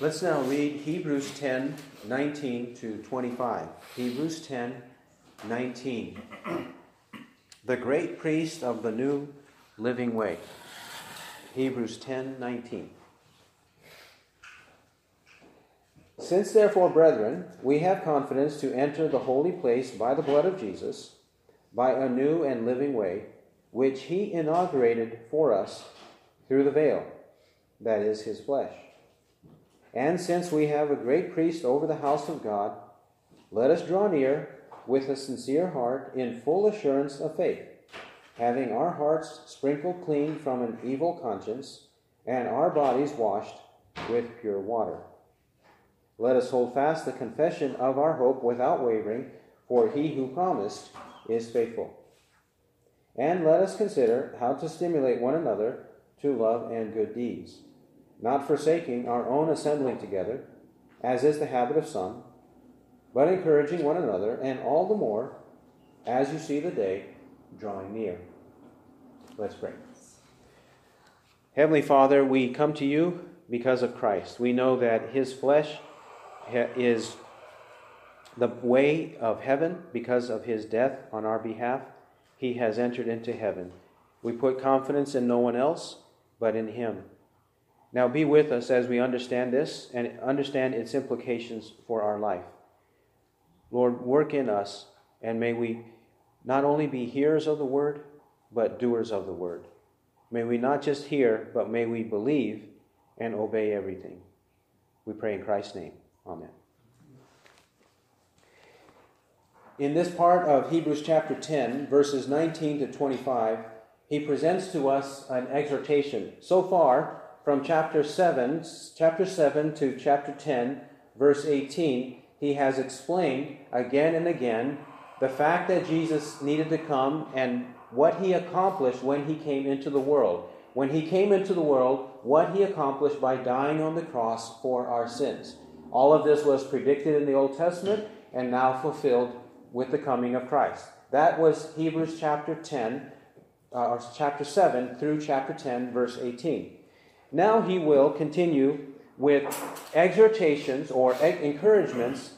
Let's now read Hebrews 10 19 to 25. Hebrews 10 19. The great priest of the new living way. Hebrews 10 19. Since therefore, brethren, we have confidence to enter the holy place by the blood of Jesus, by a new and living way, which he inaugurated for us through the veil, that is, his flesh. And since we have a great priest over the house of God, let us draw near with a sincere heart in full assurance of faith, having our hearts sprinkled clean from an evil conscience and our bodies washed with pure water. Let us hold fast the confession of our hope without wavering, for he who promised is faithful. And let us consider how to stimulate one another to love and good deeds, not forsaking our own assembling together, as is the habit of some, but encouraging one another, and all the more as you see the day drawing near. Let's pray. Heavenly Father, we come to you because of Christ. We know that his flesh is the way of heaven because of his death on our behalf. He has entered into heaven. We put confidence in no one else but in him. Now be with us as we understand this and understand its implications for our life. Lord, work in us, and may we not only be hearers of the word, but doers of the word. May we not just hear, but may we believe and obey everything. We pray in Christ's name. Amen. In this part of Hebrews chapter 10, verses 19 to 25, he presents to us an exhortation. So far, from chapter 7, chapter 7 to chapter 10, verse 18, he has explained again and again the fact that Jesus needed to come and what he accomplished when he came into the world. When he came into the world, what he accomplished by dying on the cross for our sins. All of this was predicted in the Old Testament and now fulfilled with the coming of Christ. That was Hebrews chapter 10, uh, or chapter 7 through chapter 10, verse 18. Now he will continue with exhortations or encouragements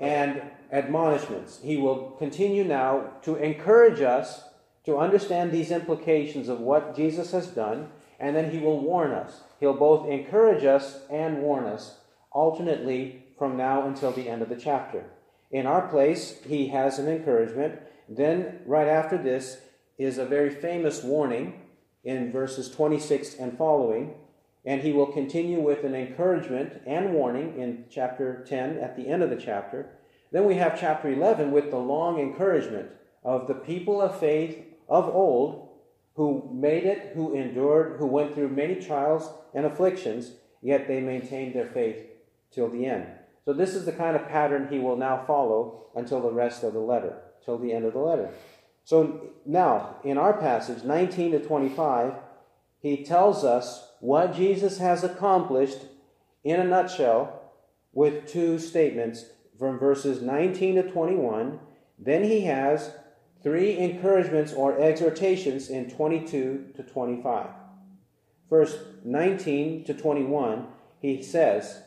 and admonishments. He will continue now to encourage us to understand these implications of what Jesus has done, and then he will warn us. He'll both encourage us and warn us alternately from now until the end of the chapter. In our place, he has an encouragement. Then, right after this, is a very famous warning in verses 26 and following. And he will continue with an encouragement and warning in chapter 10 at the end of the chapter. Then we have chapter 11 with the long encouragement of the people of faith of old who made it, who endured, who went through many trials and afflictions, yet they maintained their faith till the end. So this is the kind of pattern he will now follow until the rest of the letter, till the end of the letter. So now, in our passage, 19 to 25, he tells us what Jesus has accomplished in a nutshell with two statements from verses 19 to 21. Then he has three encouragements or exhortations in 22 to 25. First, 19 to 21, he says,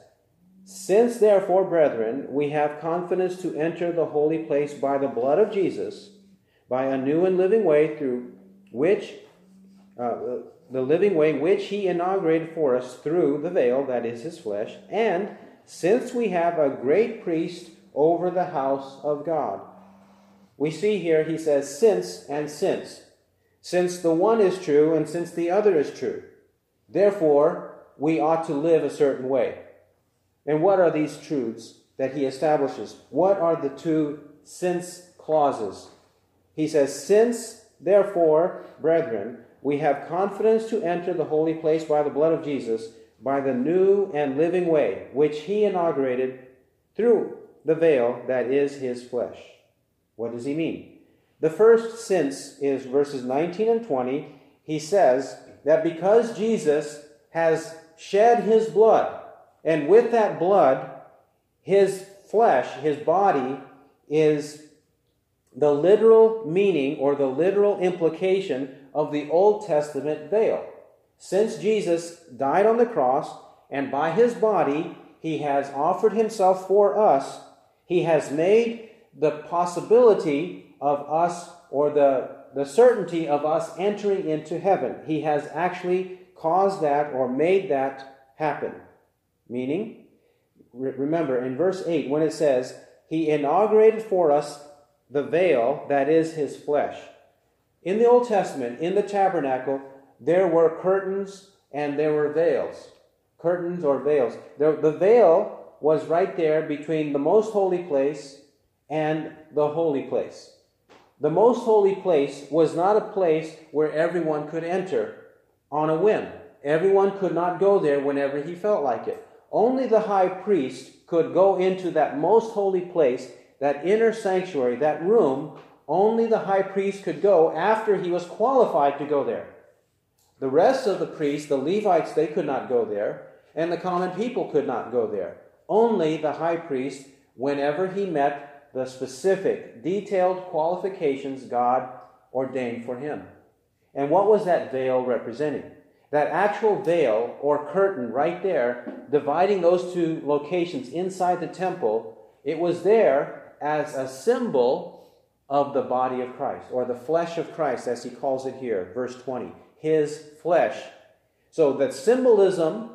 since, therefore, brethren, we have confidence to enter the holy place by the blood of Jesus, by a new and living way through which, uh, the living way which he inaugurated for us through the veil, that is his flesh, and since we have a great priest over the house of God. We see here he says since and since. Since the one is true and since the other is true. Therefore, we ought to live a certain way. And what are these truths that he establishes? What are the two since clauses? He says, Since, therefore, brethren, we have confidence to enter the holy place by the blood of Jesus, by the new and living way, which he inaugurated through the veil that is his flesh. What does he mean? The first since is verses 19 and 20. He says that because Jesus has shed his blood, and with that blood, his flesh, his body, is the literal meaning or the literal implication of the Old Testament veil. Since Jesus died on the cross and by his body he has offered himself for us. He has made the possibility of us or the, the certainty of us entering into heaven. He has actually caused that or made that happen. Meaning, re- remember in verse 8 when it says, He inaugurated for us the veil that is his flesh. In the Old Testament, in the tabernacle, there were curtains and there were veils. Curtains or veils. The, veil was right there between the most holy place and the holy place. The most holy place was not a place where everyone could enter on a whim. Everyone could not go there whenever he felt like it. Only the high priest could go into that most holy place, that inner sanctuary, that room. Only the high priest could go after he was qualified to go there. The rest of the priests, the Levites, they could not go there, and the common people could not go there. Only the high priest, whenever he met the specific, detailed qualifications God ordained for him. And what was that veil representing? That actual veil or curtain right there, dividing those two locations inside the temple, it was there as a symbol of the body of Christ, or the flesh of Christ, as he calls it here, verse 20 his flesh. So that symbolism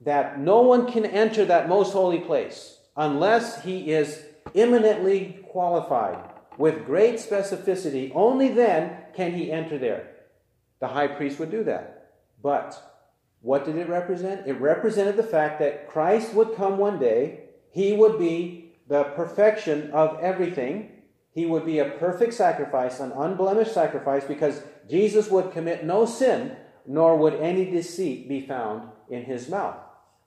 that no one can enter that most holy place unless he is eminently qualified with great specificity. Only then can he enter there. The high priest would do that. But what did it represent? It represented the fact that Christ would come one day, he would be the perfection of everything. He would be a perfect sacrifice, an unblemished sacrifice, because Jesus would commit no sin, nor would any deceit be found in his mouth.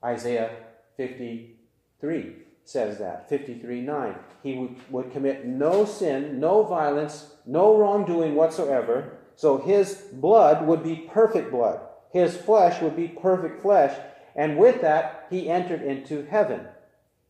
Isaiah 53 says that. 53 9. He would, would commit no sin, no violence, no wrongdoing whatsoever. So his blood would be perfect blood. His flesh would be perfect flesh. And with that, he entered into heaven.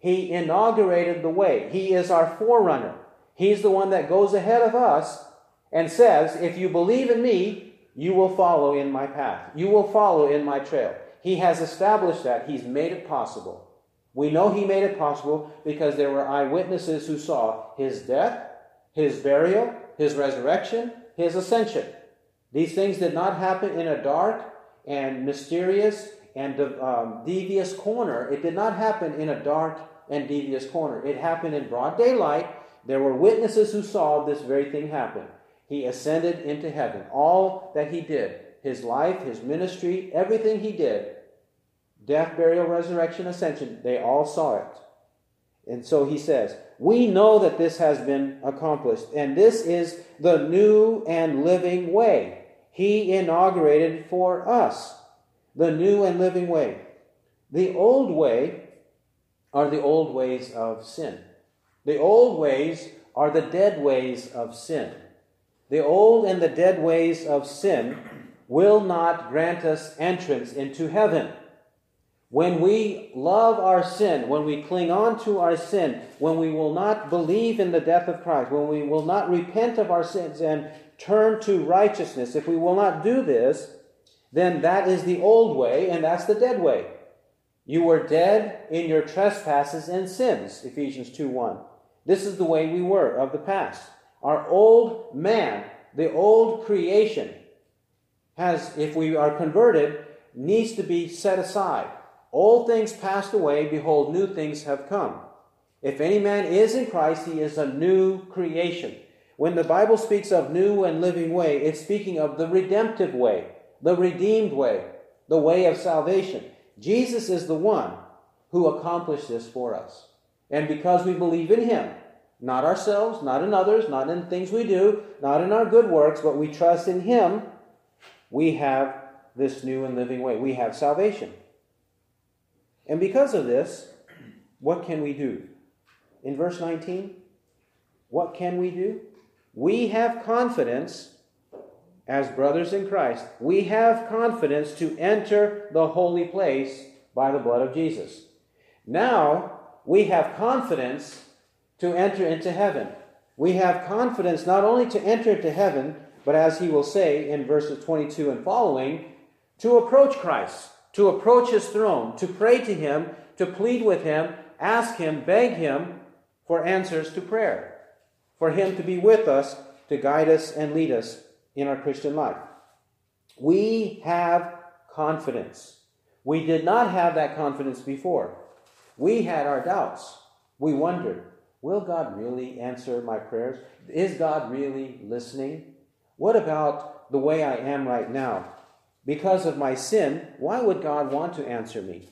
He inaugurated the way. He is our forerunner. He's the one that goes ahead of us and says, If you believe in me, you will follow in my path. You will follow in my trail. He has established that. He's made it possible. We know he made it possible because there were eyewitnesses who saw his death, his burial, his resurrection, his ascension. These things did not happen in a dark and mysterious and um, devious corner. It did not happen in a dark and devious corner. It happened in broad daylight. There were witnesses who saw this very thing happen he ascended into heaven. All that he did, his life, his ministry, everything he did, death, burial, resurrection, ascension, they all saw it. And so he says, We know that this has been accomplished, and this is the new and living way. He inaugurated for us the new and living way. The old way are the old ways of sin. The old ways are the dead ways of sin. The old and the dead ways of sin will not grant us entrance into heaven. When we love our sin, when we cling on to our sin, when we will not believe in the death of Christ, when we will not repent of our sins and turn to righteousness, if we will not do this, then that is the old way and that's the dead way. You were dead in your trespasses and sins, Ephesians 2 1. This is the way we were of the past. Our old man, the old creation, has, if we are converted, needs to be set aside. Old things passed away, behold, new things have come. If any man is in Christ, he is a new creation. When the Bible speaks of new and living way, it's speaking of the redemptive way, the redeemed way, the way of salvation. Jesus is the one who accomplished this for us. And because we believe in him, not ourselves, not in others, not in things we do, not in our good works, but we trust in Him. We have this new and living way. We have salvation. And because of this, what can we do? In verse 19, what can we do? We have confidence as brothers in Christ. We have confidence to enter the holy place by the blood of Jesus. Now we have confidence to enter into heaven. We have confidence not only to enter into heaven, but as he will say in verses 22 and following, to approach Christ, to approach his throne, to pray to him, to plead with him, ask him, beg him for answers to prayer, for him to be with us, to guide us and lead us in our Christian life. We have confidence. We did not have that confidence before. We had our doubts. We wondered, will God really answer my prayers? Is God really listening? What about the way I am right now? Because of my sin, why would God want to answer me?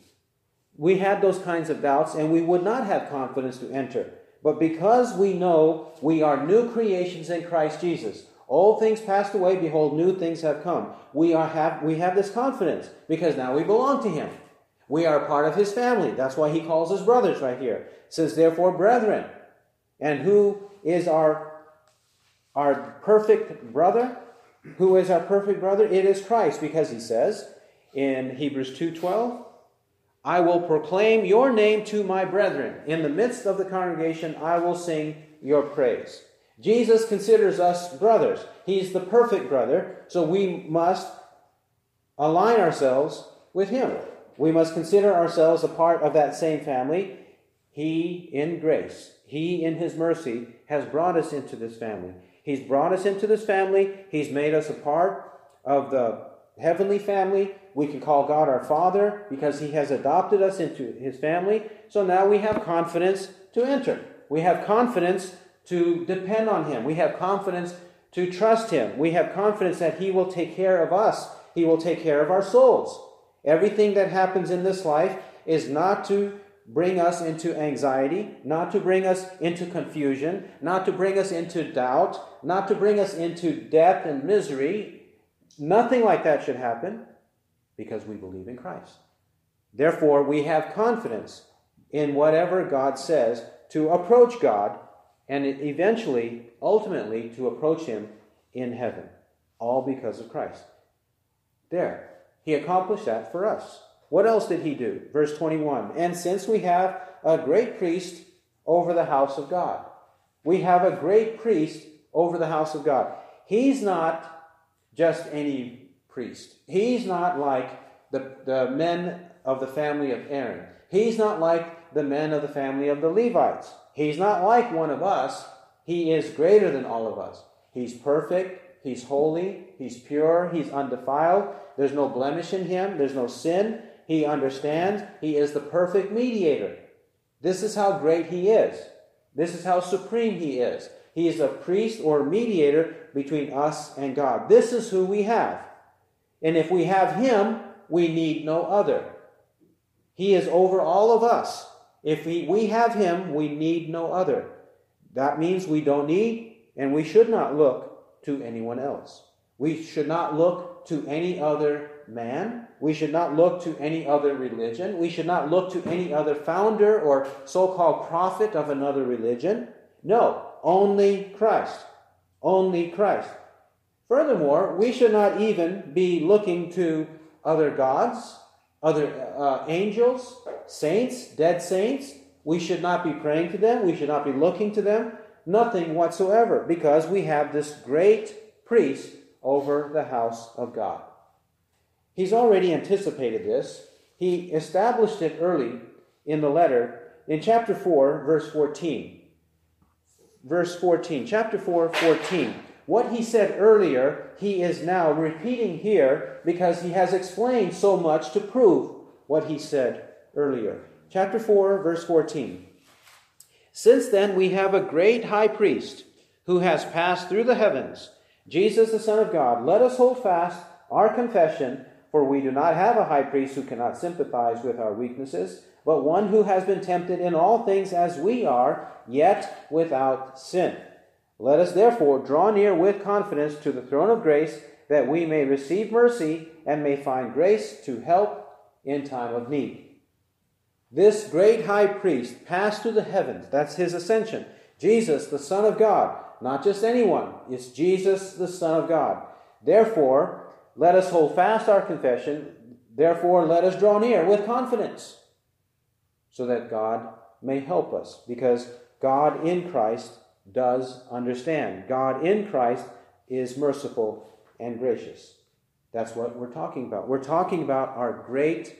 We had those kinds of doubts and we would not have confidence to enter. But because we know we are new creations in Christ Jesus, Old things passed away, behold, new things have come. We, are, have, we have this confidence because now we belong to Him. We are part of His family. That's why He calls us brothers right here. Says, therefore, brethren. And who is our, our perfect brother? Who is our perfect brother? It is Christ, because He says in Hebrews 2.12, I will proclaim your name to my brethren. In the midst of the congregation, I will sing your praise. Jesus considers us brothers. He's the perfect brother, so we must align ourselves with him. We must consider ourselves a part of that same family. He, in grace, He, in His mercy, has brought us into this family. He's brought us into this family. He's made us a part of the heavenly family. We can call God our Father because He has adopted us into His family. So now we have confidence to enter. We have confidence to depend on Him. We have confidence to trust Him. We have confidence that He will take care of us, He will take care of our souls. Everything that happens in this life is not to bring us into anxiety, not to bring us into confusion, not to bring us into doubt, not to bring us into death and misery. Nothing like that should happen because we believe in Christ. Therefore, we have confidence in whatever God says to approach God and eventually, ultimately, to approach him in heaven. All because of Christ. There. He accomplished that for us. What else did he do? Verse 21 And since we have a great priest over the house of God, we have a great priest over the house of God. He's not just any priest, he's not like the, the men of the family of Aaron, he's not like the men of the family of the Levites. He's not like one of us. He is greater than all of us. He's perfect. He's holy. He's pure. He's undefiled. There's no blemish in him. There's no sin. He understands. He is the perfect mediator. This is how great he is. This is how supreme he is. He is a priest or mediator between us and God. This is who we have. And if we have him, we need no other. He is over all of us. If we, we have him, we need no other. That means we don't need and we should not look to anyone else. We should not look to any other man. We should not look to any other religion. We should not look to any other founder or so called prophet of another religion. No, only Christ. Only Christ. Furthermore, we should not even be looking to other gods, other uh, angels, saints, dead saints. We should not be praying to them. We should not be looking to them. Nothing whatsoever, because we have this great priest over the house of God. He's already anticipated this. He established it early in the letter in chapter 4, verse 14. Verse 14, chapter 4, 14. What he said earlier, he is now repeating here because he has explained so much to prove what he said earlier. Chapter 4, verse 14. Since then we have a great high priest who has passed through the heavens, Jesus the Son of God. Let us hold fast our confession, for we do not have a high priest who cannot sympathize with our weaknesses, but one who has been tempted in all things as we are, yet without sin. Let us therefore draw near with confidence to the throne of grace, that we may receive mercy and may find grace to help in time of need. This great high priest passed through the heavens. That's his ascension. Jesus, the Son of God. Not just anyone. It's Jesus, the Son of God. Therefore, let us hold fast our confession. Therefore, let us draw near with confidence so that God may help us. Because God in Christ does understand. God in Christ is merciful and gracious. That's what we're talking about. We're talking about our great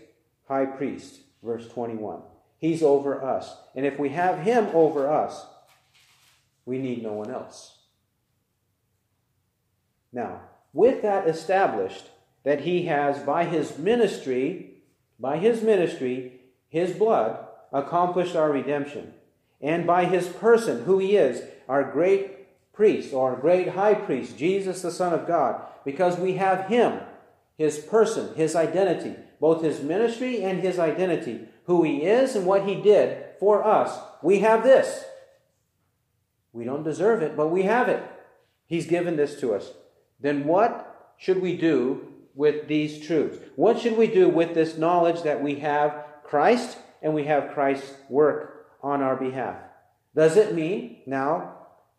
high priest, verse 21. He's over us. And if we have him over us, we need no one else. Now, with that established, that he has, by his ministry, by his ministry, his blood, accomplished our redemption. And by his person, who he is, our great priest or our great high priest, Jesus the Son of God, because we have him, his person, his identity, both his ministry and his identity, who he is and what he did for us. We have this. We don't deserve it, but we have it. He's given this to us. Then what should we do with these truths? What should we do with this knowledge that we have Christ and we have Christ's work on our behalf? Does it mean now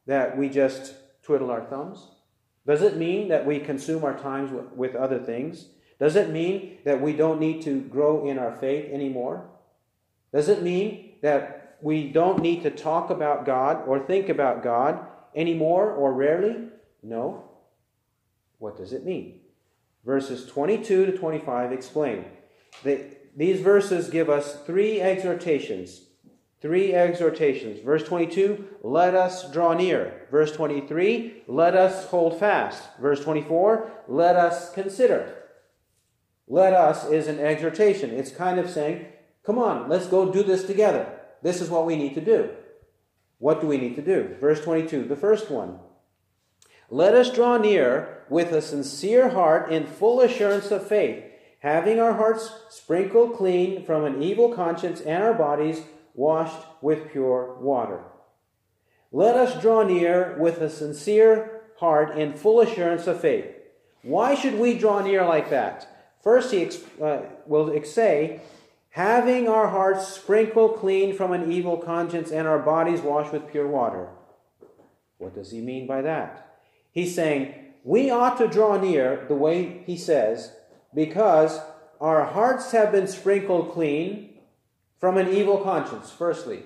that we just twiddle our thumbs? Does it mean that we consume our times with, other things? Does it mean that we don't need to grow in our faith anymore? Does it mean that we don't need to talk about God or think about God anymore or rarely? No. What does it mean? Verses 22 to 25 explain. these verses give us three exhortations. Three exhortations. Verse 22, let us draw near. Verse 23, let us hold fast. Verse 24, let us consider. Let us is an exhortation. It's kind of saying, come on, let's go do this together. This is what we need to do. What do we need to do? Verse 22, the first one. Let us draw near with a sincere heart in full assurance of faith, having our hearts sprinkled clean from an evil conscience and our bodies washed with pure water. Let us draw near with a sincere heart in full assurance of faith. Why should we draw near like that? First, he uh, will say, having our hearts sprinkled clean from an evil conscience and our bodies washed with pure water. What does he mean by that? He's saying, we ought to draw near the way he says, because our hearts have been sprinkled clean from an evil conscience, firstly.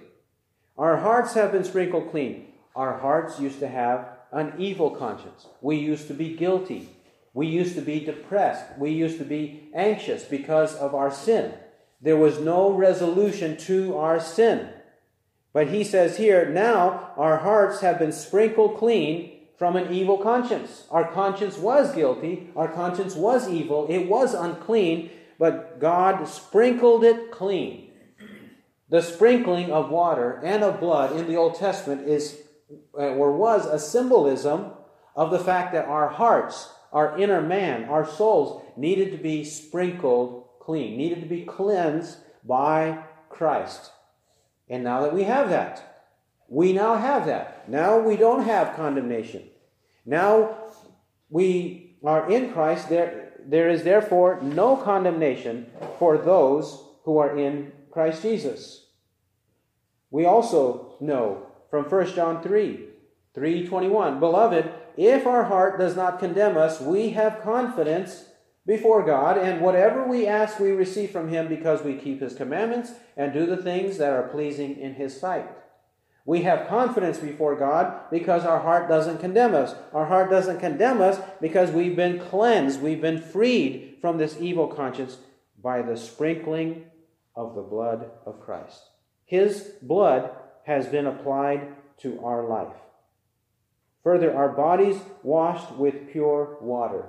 Our hearts have been sprinkled clean. Our hearts used to have an evil conscience. We used to be guilty. We used to be depressed. We used to be anxious because of our sin. There was no resolution to our sin. But he says here, now our hearts have been sprinkled clean from an evil conscience. Our conscience was guilty. Our conscience was evil. It was unclean, but God sprinkled it clean. The sprinkling of water and of blood in the Old Testament is uh, or was a symbolism of the fact that our hearts our inner man, our souls, needed to be sprinkled clean, needed to be cleansed by Christ. And now that we have that, we now have that. Now we don't have condemnation. Now we are in Christ. There, there is therefore no condemnation for those who are in Christ Jesus. We also know from 1 John 3, 321, Beloved, if our heart does not condemn us, we have confidence before God, and whatever we ask, we receive from Him because we keep His commandments and do the things that are pleasing in His sight. We have confidence before God because our heart doesn't condemn us. Our heart doesn't condemn us because we've been cleansed, we've been freed from this evil conscience by the sprinkling of the blood of Christ. His blood has been applied to our life. Further, our bodies washed with pure water.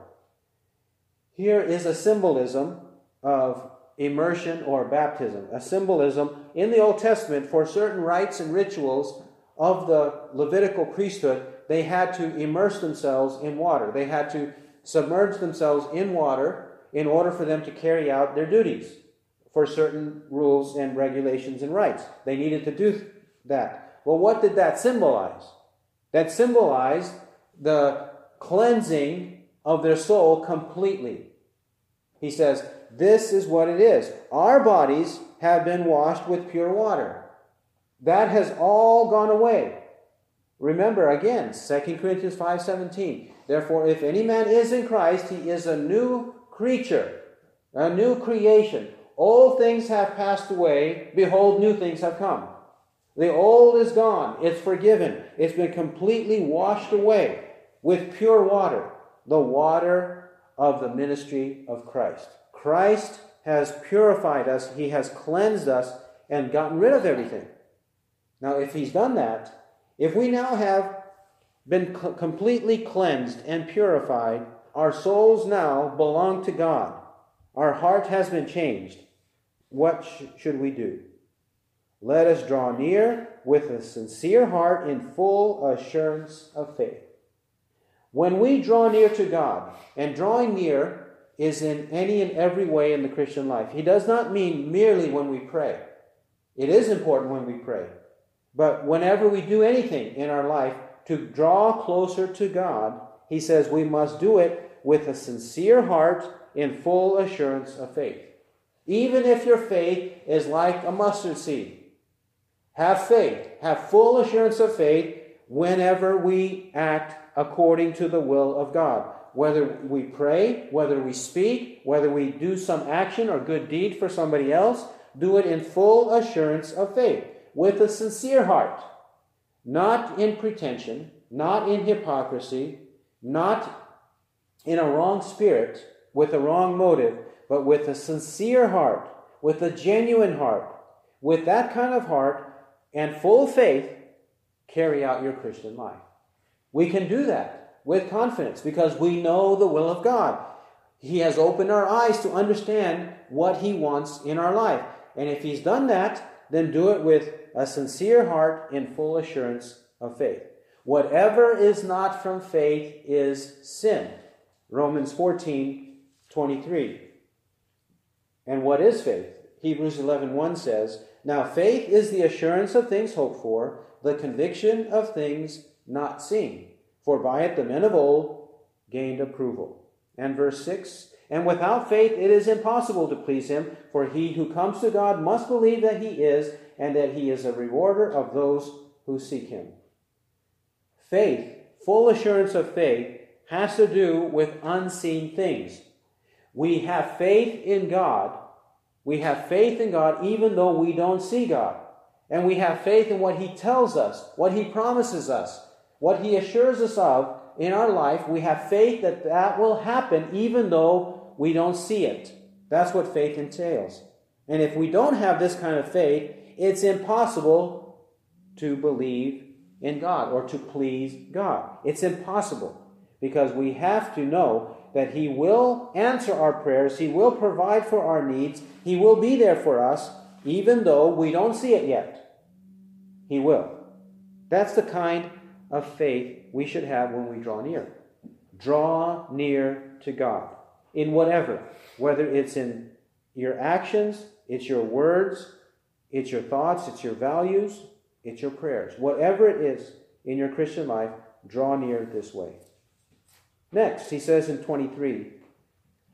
Here is a symbolism of immersion or baptism, a symbolism in the Old Testament for certain rites and rituals of the Levitical priesthood. They had to immerse themselves in water, they had to submerge themselves in water in order for them to carry out their duties for certain rules and regulations and rites. They needed to do that. Well, what did that symbolize? that symbolized the cleansing of their soul completely. He says, This is what it is. Our bodies have been washed with pure water. That has all gone away. Remember again, 2 Corinthians 5:17. Therefore, if any man is in Christ, he is a new creature, a new creation. All things have passed away, behold, new things have come. The old is gone. It's forgiven. It's been completely washed away with pure water, the water of the ministry of Christ. Christ has purified us, He has cleansed us, and gotten rid of everything. Now, if He's done that, if we now have been completely cleansed and purified, our souls now belong to God. Our heart has been changed. What sh- should we do? Let us draw near with a sincere heart in full assurance of faith. When we draw near to God, and drawing near is in any and every way in the Christian life, He does not mean merely when we pray. It is important when we pray. But whenever we do anything in our life to draw closer to God, He says we must do it with a sincere heart in full assurance of faith. Even if your faith is like a mustard seed, have faith, have full assurance of faith whenever we act according to the will of God. Whether we pray, whether we speak, whether we do some action or good deed for somebody else, do it in full assurance of faith, with a sincere heart, not in pretension, not in hypocrisy, not in a wrong spirit, with a wrong motive, but with a sincere heart, with a genuine heart. With that kind of heart and full faith, carry out your Christian life. We can do that with confidence because we know the will of God. He has opened our eyes to understand what He wants in our life. And if He's done that, then do it with a sincere heart in full assurance of faith. Whatever is not from faith is sin. Romans 14, 23. And what is faith? Hebrews 11:1 1 says, Now faith is the assurance of things hoped for, the conviction of things not seen. For by it the men of old gained approval. And verse 6 And without faith it is impossible to please him, for he who comes to God must believe that he is, and that he is a rewarder of those who seek him. Faith, full assurance of faith, has to do with unseen things. We have faith in God. We have faith in God even though we don't see God. And we have faith in what He tells us, what He promises us, what He assures us of in our life. We have faith that that will happen even though we don't see it. That's what faith entails. And if we don't have this kind of faith, it's impossible to believe in God or to please God. It's impossible because we have to know that He will answer our prayers, He will provide for our needs, He will be there for us, even though we don't see it yet. He will. That's the kind of faith we should have when we draw near. Draw near to God in whatever, whether it's in your actions, it's your words, it's your thoughts, it's your values, it's your prayers. Whatever it is in your Christian life, draw near this way. Next, he says in 23,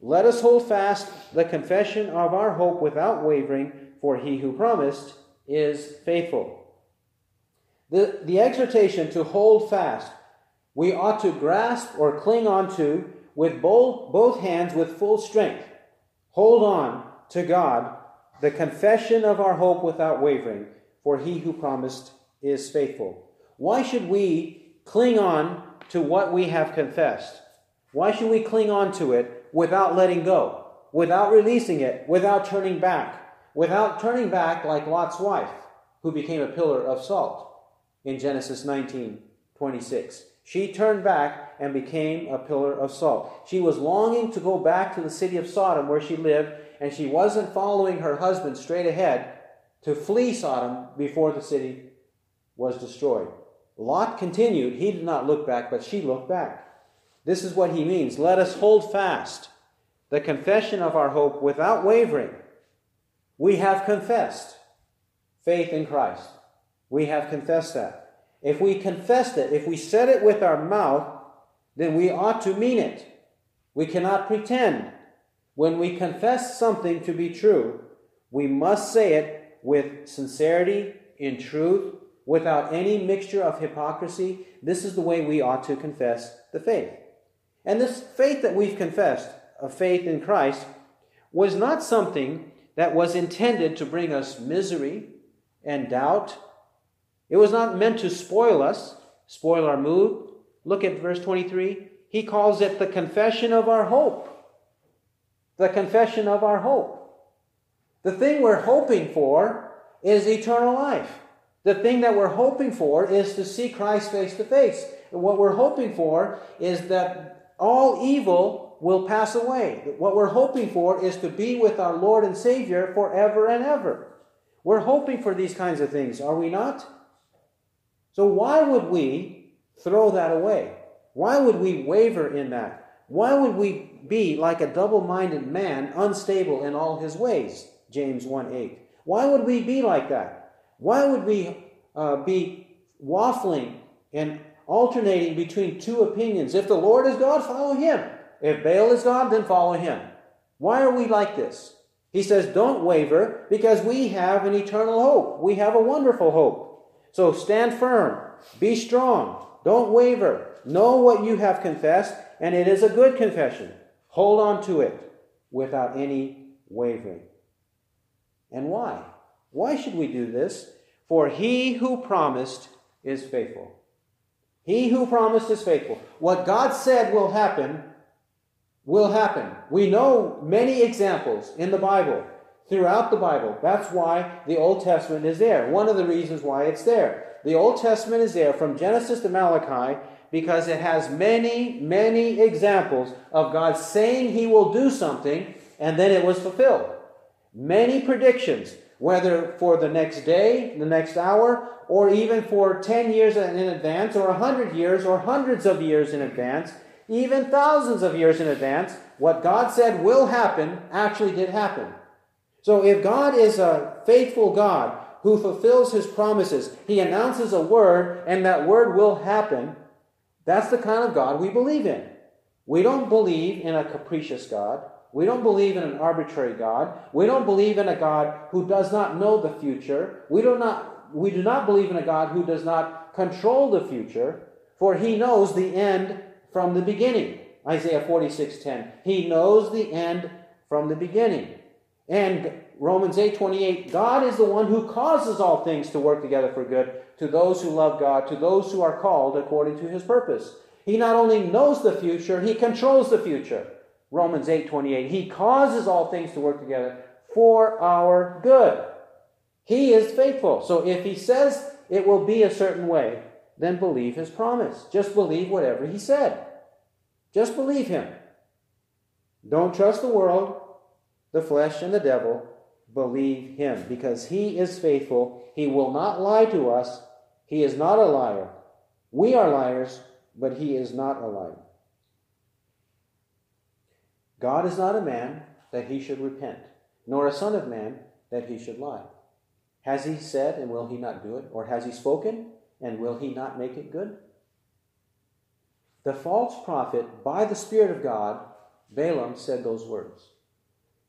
Let us hold fast the confession of our hope without wavering, for he who promised is faithful. The, the exhortation to hold fast, we ought to grasp or cling on to with both hands with full strength. Hold on to God, the confession of our hope without wavering, for he who promised is faithful. Why should we cling on to what we have confessed? Why should we cling on to it without letting go, without releasing it, without turning back, without turning back like Lot's wife, who became a pillar of salt? in Genesis 19 26. She turned back and became a pillar of salt. She was longing to go back to the city of Sodom where she lived, and she wasn't following her husband straight ahead to flee Sodom before the city was destroyed. Lot continued. He did not look back, but she looked back. This is what he means. Let us hold fast the confession of our hope without wavering. We have confessed faith in Christ. We have confessed that. If we confessed it, if we said it with our mouth, then we ought to mean it. We cannot pretend. When we confess something to be true, we must say it with sincerity, in truth, without any mixture of hypocrisy. This is the way we ought to confess the faith. And this faith that we've confessed, a faith in Christ, was not something that was intended to bring us misery and doubt it was not meant to spoil us, spoil our mood. Look at verse 23. He calls it the confession of our hope. the confession of our hope. The thing we're hoping for is eternal life. The thing that we're hoping for is to see Christ face to face. What we're hoping for is that all evil will pass away. What we're hoping for is to be with our Lord and Savior forever and ever. We're hoping for these kinds of things, are we not? So, why would we throw that away? Why would we waver in that? Why would we be like a double minded man, unstable in all his ways? James 1 8. Why would we be like that? Why would we uh, be waffling and alternating between two opinions? If the Lord is God, follow him. If Baal is God, then follow him. Why are we like this? He says, Don't waver because we have an eternal hope. We have a wonderful hope. So stand firm, be strong, don't waver. Know what you have confessed, and it is a good confession. Hold on to it without any wavering. And why? Why should we do this? For he who promised is faithful. He who promised is faithful. What God said will happen, will happen. We know many examples in the Bible, throughout the Bible. That's why the Old Testament is there. One of the reasons why it's there. The Old Testament is there from Genesis to Malachi because it has many, many examples of God saying he will do something and then it was fulfilled. Many predictions, whether for the next day, the next hour, or even for 10 years in advance, or 100 years, or hundreds of years in advance, even thousands of years in advance, what God said will happen actually did happen. So if God is a faithful God who fulfills his promises, he announces a word, and that word will happen, that's the kind of God we believe in. We don't believe in a capricious God. We don't believe in an arbitrary God. We don't believe in a God who does not know the future. We do not, we do not believe in a God who does not control the future, for he knows the end from the beginning. Isaiah 46:10. He knows the end from the beginning. And Romans 8:28, God is the one who causes all things to work together for good to those who love God, to those who are called according to his purpose. He not only knows the future, he controls the future. Romans 8:28. He causes all things to work together for our good. He is faithful. So if he says it will be a certain way, then believe his promise. Just believe whatever he said. Just believe him. Don't trust the world, the flesh, and the devil. Believe him because he is faithful. He will not lie to us. He is not a liar. We are liars, but he is not a liar. God is not a man that he should repent, nor a son of man that he should lie. Has he said, and will he not do it? Or has he spoken, and will he not make it good? The false prophet, by the Spirit of God, Balaam, said those words.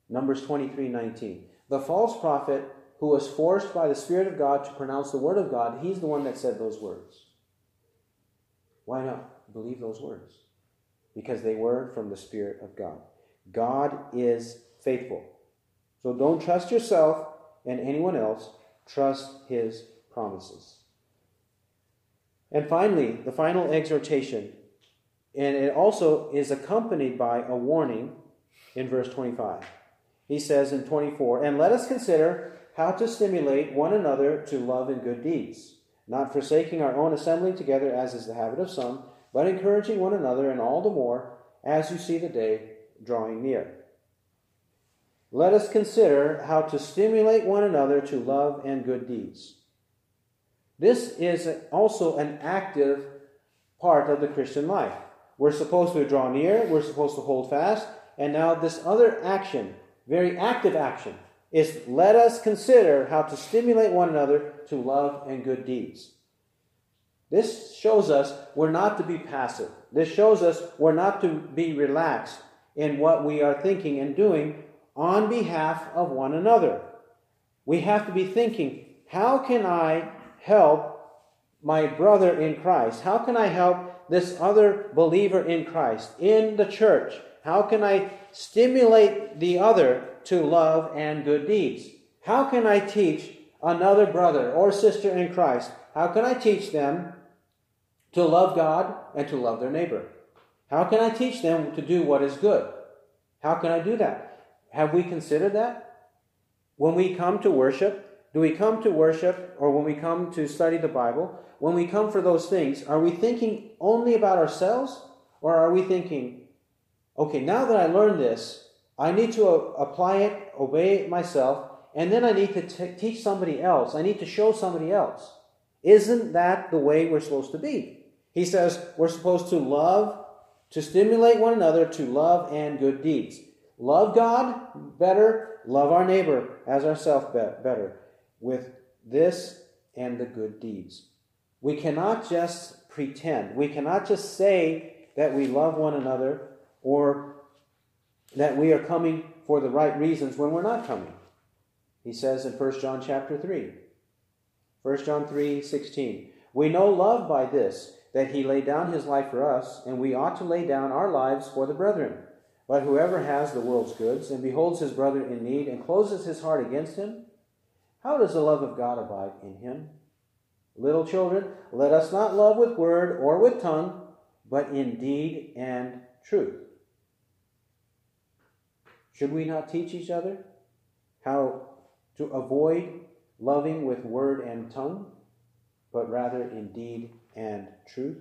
Numbers 23 19. The false prophet who was forced by the Spirit of God to pronounce the Word of God, he's the one that said those words. Why not believe those words? Because they were from the Spirit of God. God is faithful. So don't trust yourself and anyone else, trust his promises. And finally, the final exhortation, and it also is accompanied by a warning in verse 25. He says in 24, And let us consider how to stimulate one another to love and good deeds, not forsaking our own assembling together as is the habit of some, but encouraging one another, and all the more as you see the day drawing near. Let us consider how to stimulate one another to love and good deeds. This is also an active part of the Christian life. We're supposed to draw near, we're supposed to hold fast, and now this other action, very active action, is let us consider how to stimulate one another to love and good deeds. This shows us we're not to be passive. This shows us we're not to be relaxed in what we are thinking and doing on behalf of one another. We have to be thinking, how can I help my brother in Christ? How can I help this other believer in Christ in the church? How can I stimulate the other to love and good deeds? How can I teach another brother or sister in Christ? How can I teach them to love God and to love their neighbor? How can I teach them to do what is good? How can I do that? Have we considered that? When we come to worship, do we come to worship or when we come to study the Bible, when we come for those things, are we thinking only about ourselves or are we thinking, okay, now that I learned this, I need to uh, apply it, obey it myself, and then I need to t- teach somebody else. I need to show somebody else. Isn't that the way we're supposed to be? He says we're supposed to love, to stimulate one another to love and good deeds. Love God better, love our neighbor as ourselves better, with this and the good deeds. We cannot just pretend. We cannot just say that we love one another or that we are coming for the right reasons when we're not coming. He says in 1 John chapter 3. 1 John 3 16. We know love by this, that he laid down his life for us, and we ought to lay down our lives for the brethren. But whoever has the world's goods and beholds his brother in need and closes his heart against him, how does the love of God abide in him? Little children, let us not love with word or with tongue, but in deed and truth. Should we not teach each other how to avoid loving with word and tongue, but rather in deed and truth.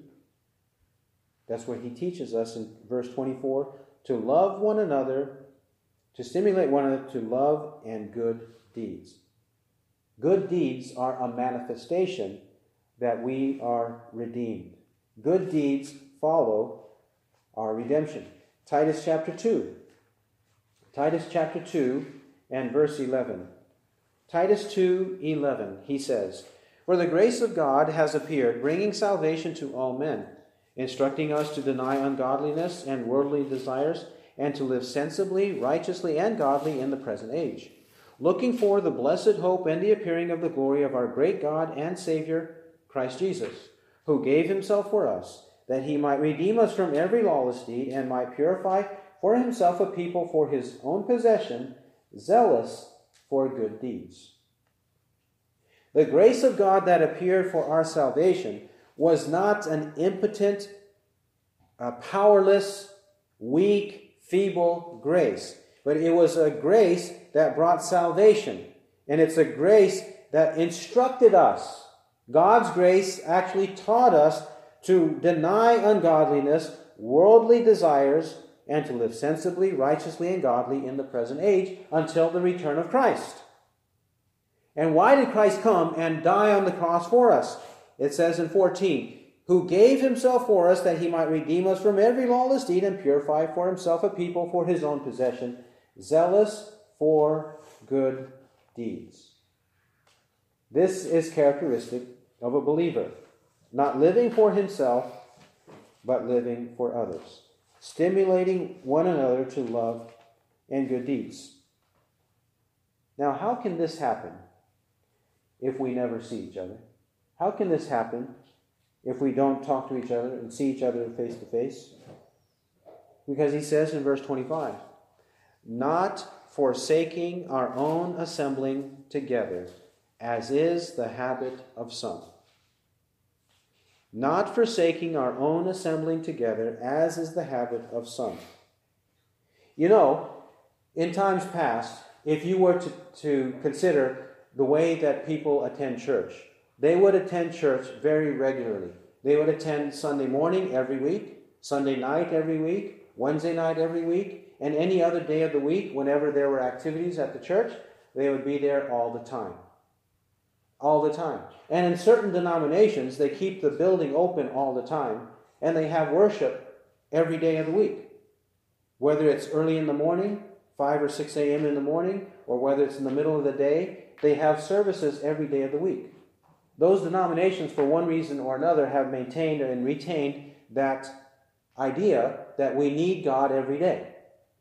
That's what he teaches us in verse 24 to love one another, to stimulate one another to love and good deeds. Good deeds are a manifestation that we are redeemed. Good deeds follow our redemption. Titus chapter 2. Titus chapter 2 and verse 11. Titus 2:11 he says, "For the grace of God has appeared, bringing salvation to all men, instructing us to deny ungodliness and worldly desires, and to live sensibly, righteously, and godly in the present age, looking for the blessed hope and the appearing of the glory of our great God and Savior, Christ Jesus, who gave himself for us, that he might redeem us from every lawless deed and might purify for himself a people for his own possession, zealous for good deeds. The grace of God that appeared for our salvation was not an impotent, a powerless, weak, feeble grace, but it was a grace that brought salvation. And it's a grace that instructed us. God's grace actually taught us to deny ungodliness, worldly desires, and to live sensibly, righteously, and godly in the present age until the return of Christ. And why did Christ come and die on the cross for us? It says in 14, who gave himself for us that he might redeem us from every lawless deed and purify for himself a people for his own possession, zealous for good deeds. This is characteristic of a believer, not living for himself, but living for others stimulating one another to love and good deeds. Now, how can this happen if we never see each other? How can this happen if we don't talk to each other and see each other face to face? Because he says in verse 25, not forsaking our own assembling together, as is the habit of some not forsaking our own assembling together, as is the habit of some. You know, in times past, if you were to, to consider the way that people attend church, they would attend church very regularly. They would attend Sunday morning every week, Sunday night every week, Wednesday night every week, and any other day of the week, whenever there were activities at the church, they would be there all the time all the time. And in certain denominations, they keep the building open all the time and they have worship every day of the week. Whether it's early in the morning, 5 or 6 a.m. in the morning, or whether it's in the middle of the day, they have services every day of the week. Those denominations, for one reason or another, have maintained and retained that idea that we need God every day.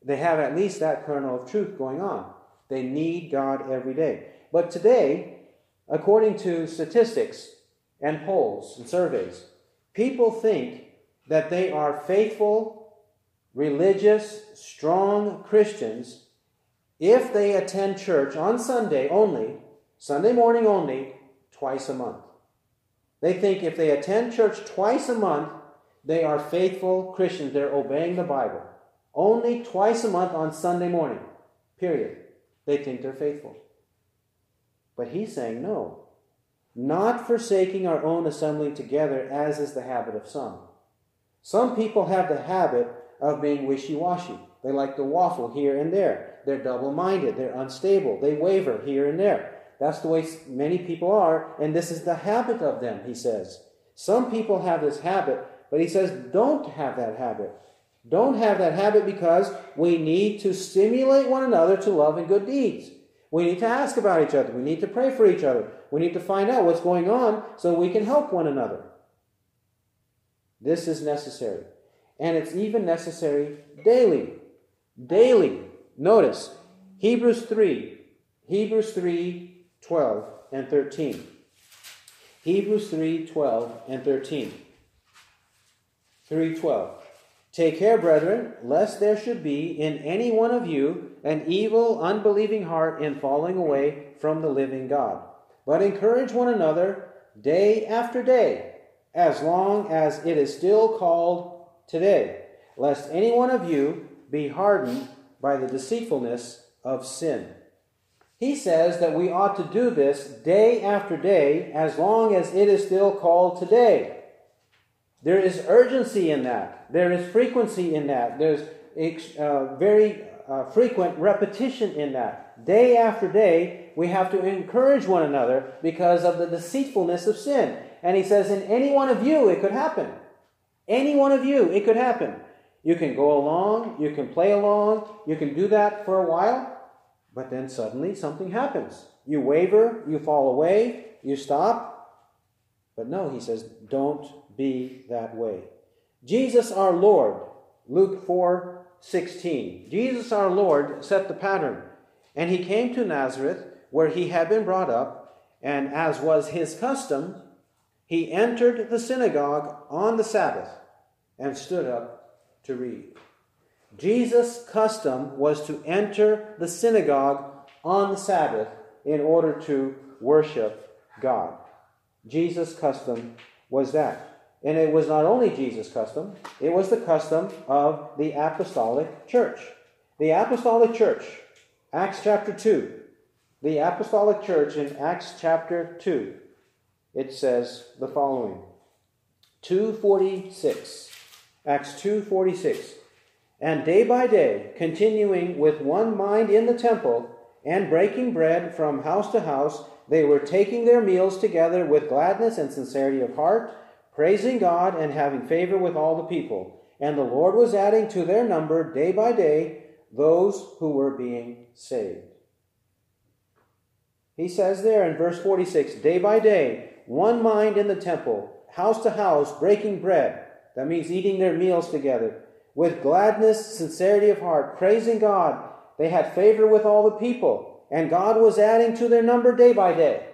They have at least that kernel of truth going on. They need God every day. But today, According to statistics and polls and surveys, people think that they are faithful, religious, strong Christians if they attend church on Sunday only, Sunday morning only, twice a month. They think if they attend church twice a month, they are faithful Christians. They're obeying the Bible. Only twice a month on Sunday morning. Period. They think they're faithful. But he's saying, no, not forsaking our own assembling together, as is the habit of some. Some people have the habit of being wishy washy. They like to waffle here and there. They're double minded. They're unstable. They waver here and there. That's the way many people are, and this is the habit of them, he says. Some people have this habit, but he says, don't have that habit. Don't have that habit because we need to stimulate one another to love and good deeds. We need to ask about each other. We need to pray for each other. We need to find out what's going on so we can help one another. This is necessary. And it's even necessary daily. Daily. Notice Hebrews 3, Hebrews 3, 12 and 13. Hebrews 3, 12 and 13. 3:12 Take care, brethren, lest there should be in any one of you an evil, unbelieving heart in falling away from the living God. But encourage one another day after day, as long as it is still called today, lest any one of you be hardened by the deceitfulness of sin. He says that we ought to do this day after day, as long as it is still called today. There is urgency in that. There is frequency in that. There's uh, very uh, frequent repetition in that. Day after day, we have to encourage one another because of the deceitfulness of sin. And he says, in any one of you, it could happen. Any one of you, it could happen. You can go along, you can play along, you can do that for a while, but then suddenly something happens. You waver, you fall away, you stop. But no, he says, don't be that way. Jesus our Lord, Luke 4 16. Jesus our Lord set the pattern. And he came to Nazareth, where he had been brought up, and as was his custom, he entered the synagogue on the Sabbath and stood up to read. Jesus' custom was to enter the synagogue on the Sabbath in order to worship God. Jesus' custom was that. And it was not only Jesus' custom, it was the custom of the apostolic church. The apostolic church, Acts chapter 2. The apostolic church in Acts chapter 2, it says the following 246. Acts 246. And day by day, continuing with one mind in the temple, and breaking bread from house to house, they were taking their meals together with gladness and sincerity of heart praising God and having favor with all the people. And the Lord was adding to their number day by day those who were being saved. He says there in verse 46 day by day, one mind in the temple, house to house, breaking bread. That means eating their meals together. With gladness, sincerity of heart, praising God. They had favor with all the people. And God was adding to their number day by day.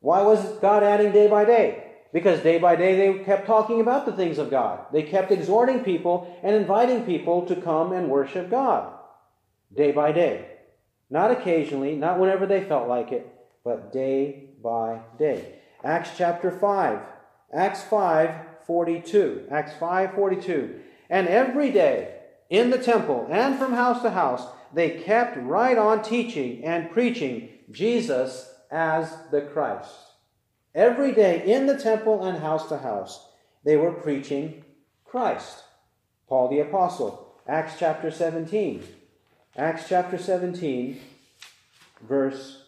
Why was God adding day by day? Because day by day they kept talking about the things of God. They kept exhorting people and inviting people to come and worship God. Day by day. Not occasionally, not whenever they felt like it, but day by day. Acts chapter 5. Acts 5 42. Acts 5 42. And every day in the temple and from house to house, they kept right on teaching and preaching Jesus as the Christ. Every day in the temple and house to house, they were preaching Christ. Paul the Apostle, Acts chapter 17. Acts chapter 17, verse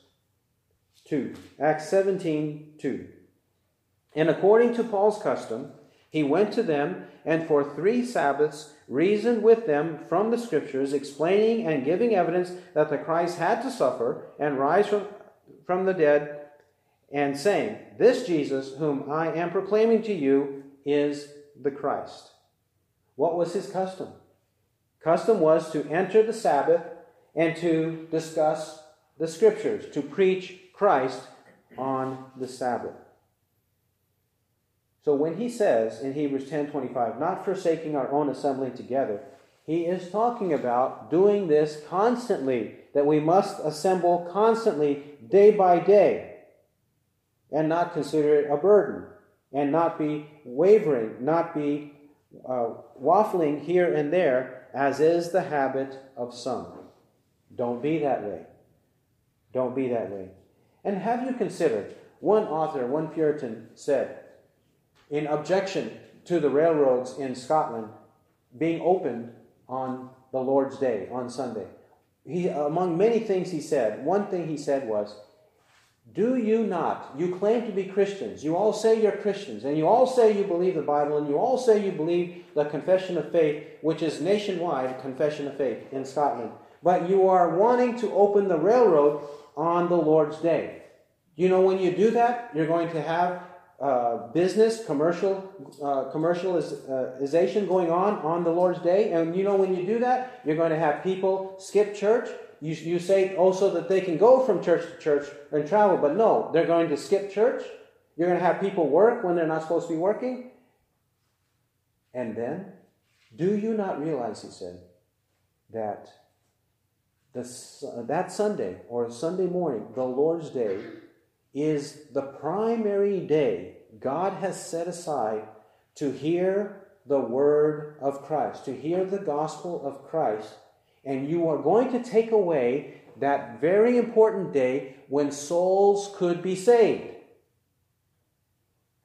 2. Acts 17, 2. And according to Paul's custom, he went to them and for three Sabbaths reasoned with them from the Scriptures, explaining and giving evidence that the Christ had to suffer and rise from, from the dead and saying, This Jesus, whom I am proclaiming to you, is the Christ. What was his custom? Custom was to enter the Sabbath and to discuss the Scriptures, to preach Christ on the Sabbath. So when he says in Hebrews 10:25, not forsaking our own assembling together, he is talking about doing this constantly, that we must assemble constantly, day by day and not consider it a burden and not be wavering, not be uh, waffling here and there, as is the habit of some. Don't be that way. Don't be that way. And have you considered, one author, one Puritan said, in objection to the railroads in Scotland being opened on the Lord's Day, on Sunday, he, among many things he said, one thing he said was, Do you not, you claim to be Christians, you all say you're Christians, and you all say you believe the Bible, and you all say you believe the Confession of Faith, which is nationwide Confession of Faith in Scotland, but you are wanting to open the railroad on the Lord's Day. You know, when you do that, you're going to have uh, business, commercial, uh, commercialization going on on the Lord's Day. And you know, when you do that, you're going to have people skip church. You, you say also that they can go from church to church and travel, but no, they're going to skip church. You're going to have people work when they're not supposed to be working. And then, do you not realize, he said, that this, uh, that Sunday or Sunday morning, the Lord's Day, is the primary day God has set aside to hear the word of Christ, to hear the gospel of Christ. And you are going to take away that very important day when souls could be saved.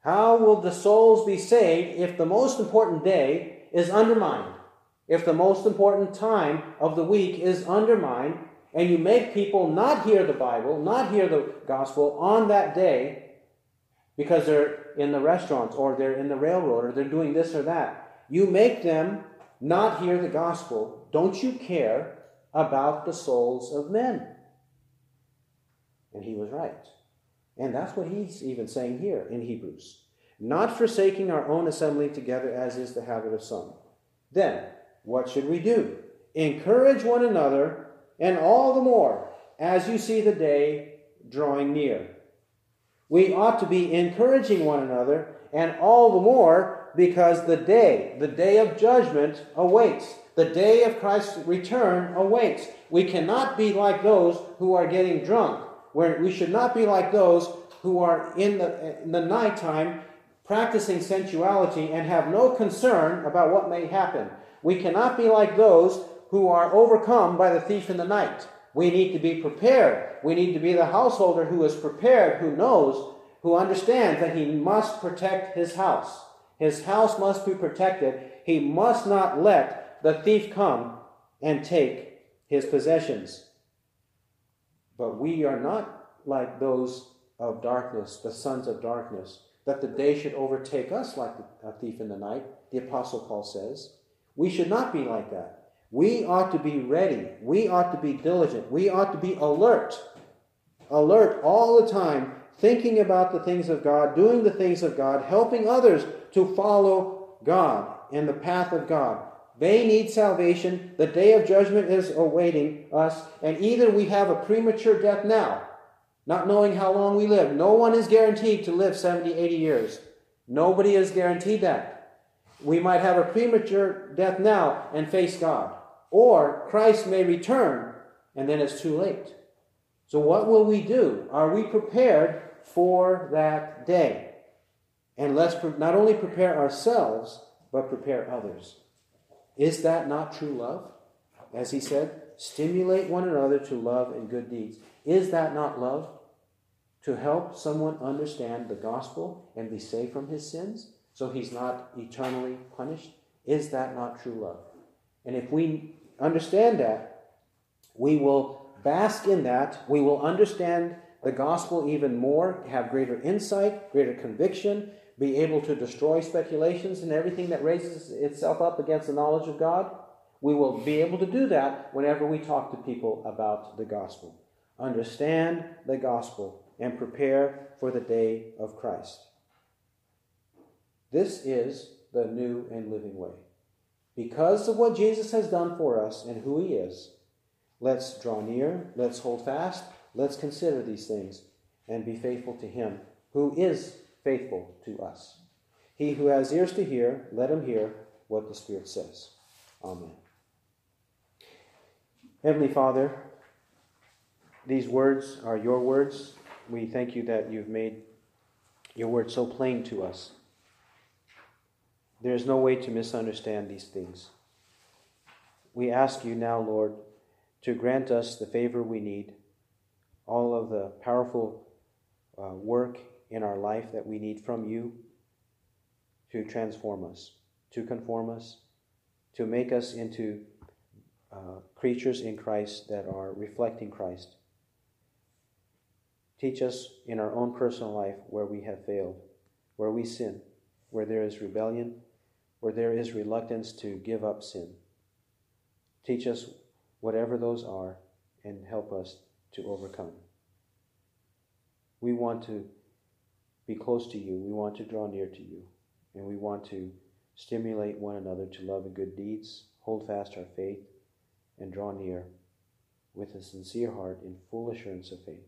How will the souls be saved if the most important day is undermined? If the most important time of the week is undermined and you make people not hear the Bible, not hear the gospel on that day because they're in the restaurants or they're in the railroad or they're doing this or that. You make them not hear the gospel. Don't you care about the souls of men? And he was right. And that's what he's even saying here in Hebrews. Not forsaking our own assembly together as is the habit of some. Then, what should we do? Encourage one another and all the more as you see the day drawing near. We ought to be encouraging one another, and all the more because the day, the day of judgment, awaits. The day of Christ's return awaits. We cannot be like those who are getting drunk. We should not be like those who are in the, in the nighttime practicing sensuality and have no concern about what may happen. We cannot be like those who are overcome by the thief in the night. We need to be prepared. We need to be the householder who is prepared, who knows, who understands that he must protect his house. His house must be protected. He must not let the thief come and take his possessions. But we are not like those of darkness, the sons of darkness, that the day should overtake us like a thief in the night, the Apostle Paul says. We should not be like that. We ought to be ready. We ought to be diligent. We ought to be alert. Alert all the time, thinking about the things of God, doing the things of God, helping others to follow God in the path of God. They need salvation. The day of judgment is awaiting us, and either we have a premature death now, not knowing how long we live. No one is guaranteed to live 70, 80 years. Nobody is guaranteed that. We might have a premature death now and face God. Or Christ may return and then it's too late. So, what will we do? Are we prepared for that day? And let's not only prepare ourselves, but prepare others. Is that not true love? As he said, stimulate one another to love and good deeds. Is that not love? To help someone understand the gospel and be saved from his sins so he's not eternally punished? Is that not true love? And if we understand that, we will bask in that. We will understand the gospel even more, have greater insight, greater conviction, be able to destroy speculations and everything that raises itself up against the knowledge of God. We will be able to do that whenever we talk to people about the gospel. Understand the gospel and prepare for the day of Christ. This is the new and living way. Because of what Jesus has done for us and who he is, let's draw near, let's hold fast, let's consider these things and be faithful to him who is faithful to us. He who has ears to hear, let him hear what the Spirit says. Amen. Heavenly Father, these words are your words. We thank you that you've made your word so plain to us. There is no way to misunderstand these things. We ask you now, Lord, to grant us the favor we need, all of the powerful uh, work in our life that we need from you to transform us, to conform us, to make us into uh, creatures in Christ that are reflecting Christ. Teach us in our own personal life where we have failed, where we sin, where there is rebellion, where there is reluctance to give up sin. Teach us whatever those are and help us to overcome. We want to be close to you. We want to draw near to you. And we want to stimulate one another to love and good deeds, hold fast our faith, and draw near with a sincere heart in full assurance of faith.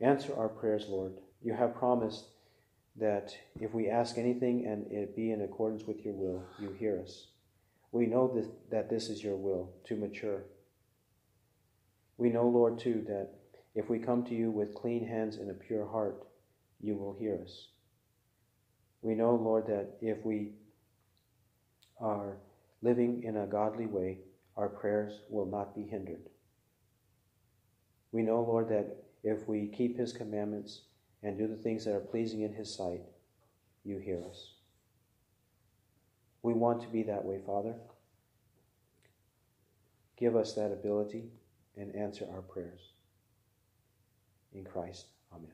Answer our prayers, Lord. You have promised that if we ask anything and it be in accordance with your will, you hear us. We know that, that this is your will to mature. We know, Lord, too, that if we come to you with clean hands and a pure heart, you will hear us. We know, Lord, that if we are living in a godly way, our prayers will not be hindered. We know, Lord, that if we keep His commandments and do the things that are pleasing in His sight, you hear us. We want to be that way, Father. Give us that ability and answer our prayers. In Christ, Amen.